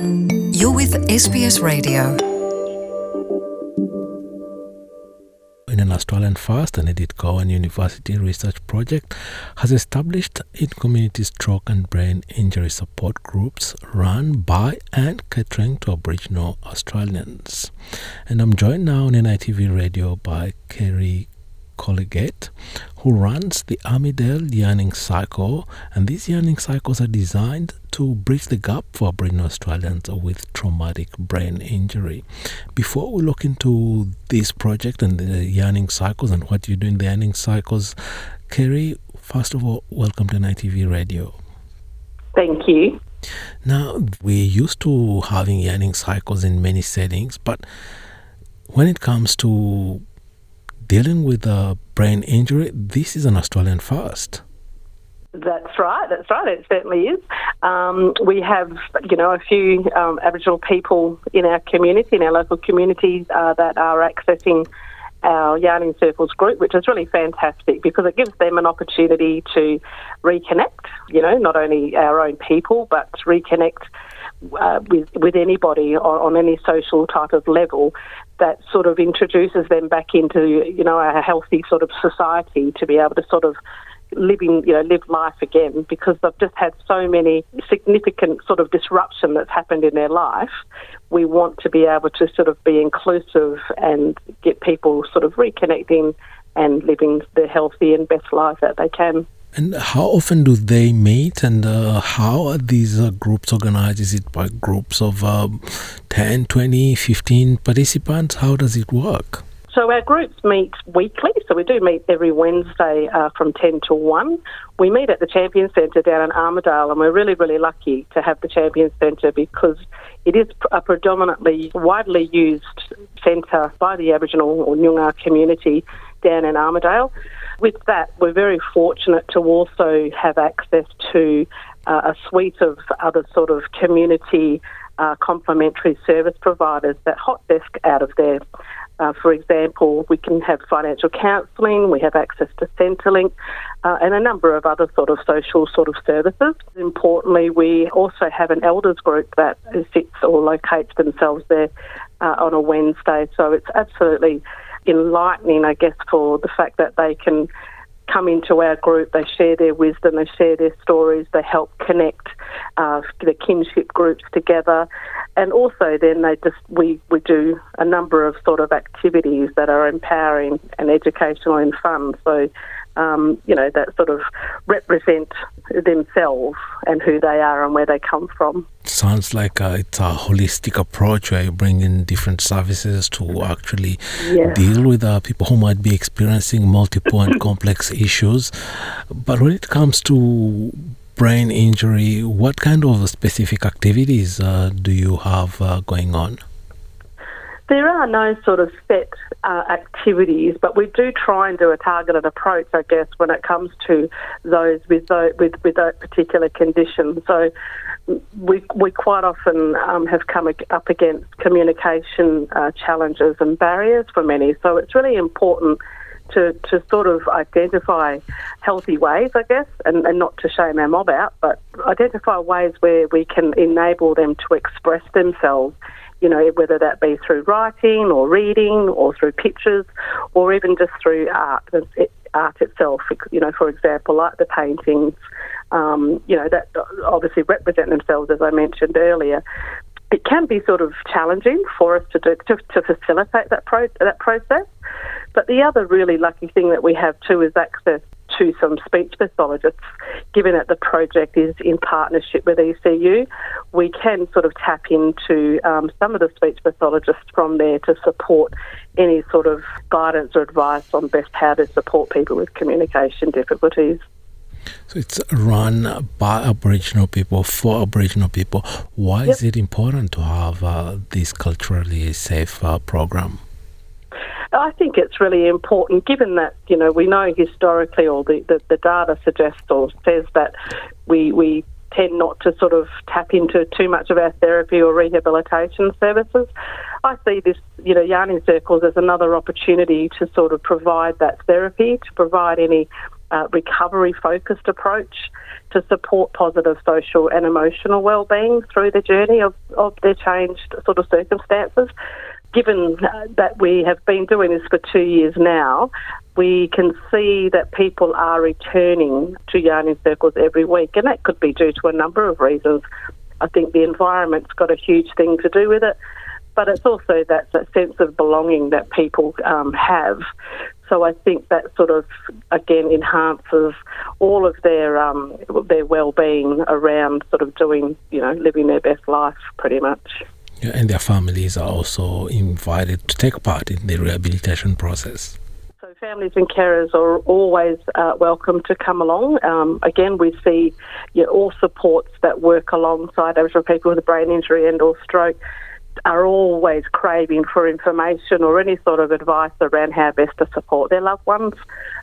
You're with SBS Radio. in an Australian First and Edith Cowan University research project has established in community stroke and brain injury support groups run by and catering to Aboriginal Australians. And I'm joined now on NITV radio by Kerry Colligate, who runs the Armadale Yarning Circle, and these yarning circles are designed to bridge the gap for Aboriginal Australians with traumatic brain injury. Before we look into this project and the yarning circles and what you do in the yarning circles, Kerry, first of all, welcome to NITV Radio. Thank you. Now, we're used to having yarning circles in many settings, but when it comes to dealing with a brain injury, this is an Australian first. That's right. That's right. It certainly is. Um, we have, you know, a few um, Aboriginal people in our community, in our local communities, uh, that are accessing our Yarning Circles group, which is really fantastic because it gives them an opportunity to reconnect. You know, not only our own people, but reconnect uh, with with anybody on, on any social type of level that sort of introduces them back into you know a healthy sort of society to be able to sort of living you know live life again because they've just had so many significant sort of disruption that's happened in their life. We want to be able to sort of be inclusive and get people sort of reconnecting and living the healthy and best life that they can and how often do they meet and uh, how are these uh, groups organized? Is it by groups of um, 10, 20, 15 participants? How does it work? So our groups meet weekly. So we do meet every Wednesday uh, from 10 to 1. We meet at the Champion Centre down in Armadale and we're really, really lucky to have the Champion Centre because it is a predominantly widely used centre by the Aboriginal or Noongar community down in Armadale. With that, we're very fortunate to also have access to uh, a suite of other sort of community uh, complementary service providers that hot desk out of there. Uh, for example, we can have financial counselling, we have access to Centrelink, uh, and a number of other sort of social sort of services. Importantly, we also have an elders group that sits or locates themselves there uh, on a Wednesday. So it's absolutely enlightening, I guess, for the fact that they can come into our group, they share their wisdom, they share their stories, they help connect uh, the kinship groups together, and also then they just we we do a number of sort of activities that are empowering and educational and fun. So um, you know, that sort of represent themselves and who they are and where they come from. Sounds like uh, it's a holistic approach where you bring in different services to actually yeah. deal with uh, people who might be experiencing multiple and complex issues. But when it comes to brain injury, what kind of specific activities uh, do you have uh, going on? There are no sort of set uh, activities, but we do try and do a targeted approach, I guess, when it comes to those with those, with, with that particular condition. So we, we quite often um, have come up against communication uh, challenges and barriers for many. So it's really important to, to sort of identify healthy ways, I guess, and, and not to shame our mob out, but identify ways where we can enable them to express themselves you know, whether that be through writing or reading or through pictures or even just through art, art itself, you know, for example, like the paintings, um, you know, that obviously represent themselves, as I mentioned earlier. It can be sort of challenging for us to do to, to facilitate that pro, that process. But the other really lucky thing that we have too is access to some speech pathologists, given that the project is in partnership with ECU, we can sort of tap into um, some of the speech pathologists from there to support any sort of guidance or advice on best how to support people with communication difficulties. So it's run by Aboriginal people for Aboriginal people. Why yep. is it important to have uh, this culturally safe uh, program? I think it's really important, given that you know we know historically, or the, the, the data suggests or says that we we tend not to sort of tap into too much of our therapy or rehabilitation services. I see this, you know, yarning circles as another opportunity to sort of provide that therapy, to provide any uh, recovery focused approach to support positive social and emotional well-being through the journey of, of their changed sort of circumstances. Given uh, that we have been doing this for two years now, we can see that people are returning to yarning circles every week, and that could be due to a number of reasons. I think the environment's got a huge thing to do with it, but it's also that, that sense of belonging that people um, have. So I think that sort of again enhances all of their um, their well-being around sort of doing you know living their best life pretty much. And their families are also invited to take part in the rehabilitation process. So families and carers are always uh, welcome to come along. Um, again, we see you know, all supports that work alongside Aboriginal people with a brain injury and or stroke are always craving for information or any sort of advice around how best to support their loved ones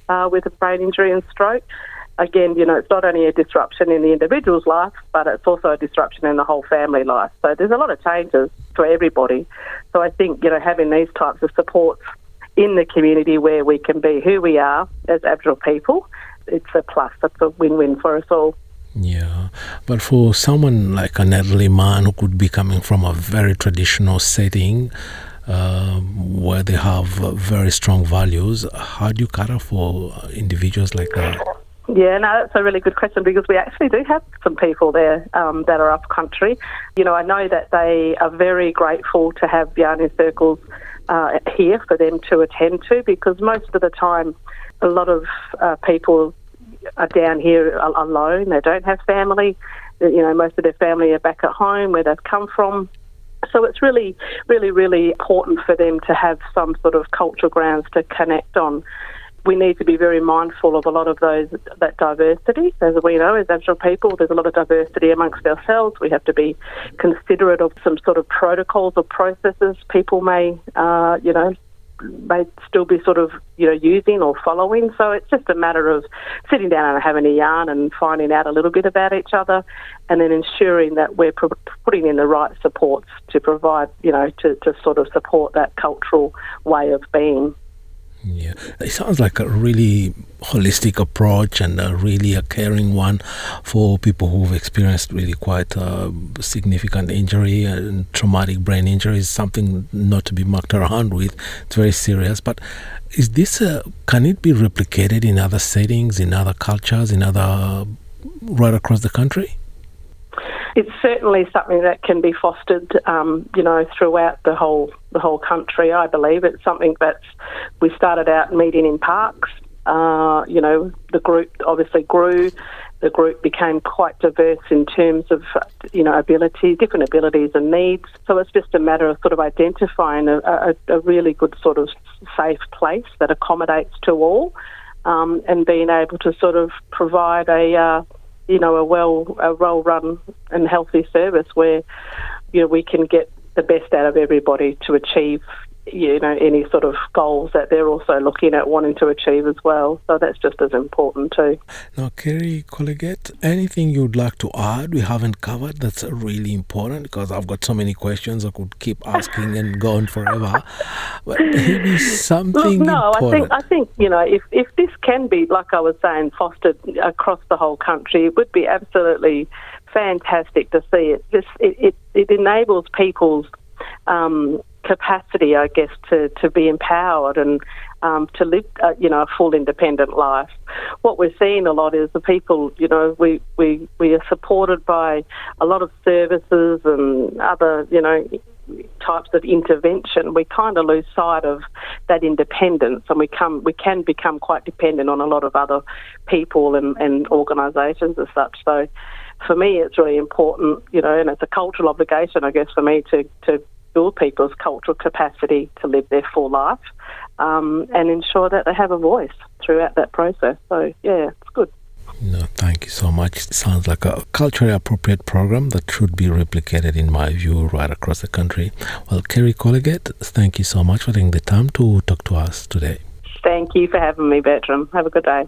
uh, with a brain injury and stroke. Again, you know, it's not only a disruption in the individual's life, but it's also a disruption in the whole family life. So there's a lot of changes for everybody. So I think, you know, having these types of supports in the community where we can be who we are as Aboriginal people, it's a plus. It's a win-win for us all. Yeah, but for someone like an elderly man who could be coming from a very traditional setting um, where they have very strong values, how do you cater for individuals like that? Yeah, no, that's a really good question because we actually do have some people there um, that are up country. You know, I know that they are very grateful to have Yarning Circles uh, here for them to attend to because most of the time, a lot of uh, people are down here alone. They don't have family. You know, most of their family are back at home where they've come from. So it's really, really, really important for them to have some sort of cultural grounds to connect on. We need to be very mindful of a lot of those that diversity. As we know, as Aboriginal people, there's a lot of diversity amongst ourselves. We have to be considerate of some sort of protocols or processes people may, uh, you know, may still be sort of you know using or following. So it's just a matter of sitting down and having a yarn and finding out a little bit about each other, and then ensuring that we're putting in the right supports to provide you know to, to sort of support that cultural way of being. Yeah, it sounds like a really holistic approach and a really a caring one for people who've experienced really quite a significant injury and traumatic brain injury is something not to be mucked around with. It's very serious. But is this a, can it be replicated in other settings, in other cultures, in other right across the country? It's certainly something that can be fostered, um, you know, throughout the whole the whole country. I believe it's something that's we started out meeting in parks. Uh, you know, the group obviously grew. The group became quite diverse in terms of, you know, abilities, different abilities and needs. So it's just a matter of sort of identifying a, a, a really good sort of safe place that accommodates to all, um, and being able to sort of provide a uh, you know, a well a well run and healthy service where you know we can get the best out of everybody to achieve you know any sort of goals that they're also looking at wanting to achieve as well. So that's just as important too. Now, Kerry Colleget, anything you'd like to add we haven't covered that's really important because I've got so many questions I could keep asking and going forever. But maybe something Look, no, important. I think I think you know if if this can be like I was saying fostered across the whole country, it would be absolutely fantastic to see it. Just it, it, it enables people's um, capacity, I guess, to, to be empowered and um, to live, uh, you know, a full independent life. What we're seeing a lot is the people, you know, we, we, we are supported by a lot of services and other, you know, types of intervention, we kind of lose sight of that independence, and we come we can become quite dependent on a lot of other people and, and organisations as such. So, for me, it's really important, you know, and it's a cultural obligation, I guess, for me to to build people's cultural capacity to live their full life um, and ensure that they have a voice throughout that process. So, yeah, it's good. No, thank you so much. It sounds like a culturally appropriate program that should be replicated, in my view, right across the country. Well, Kerry Colleget, thank you so much for taking the time to talk to us today. Thank you for having me, Bertram. Have a good day.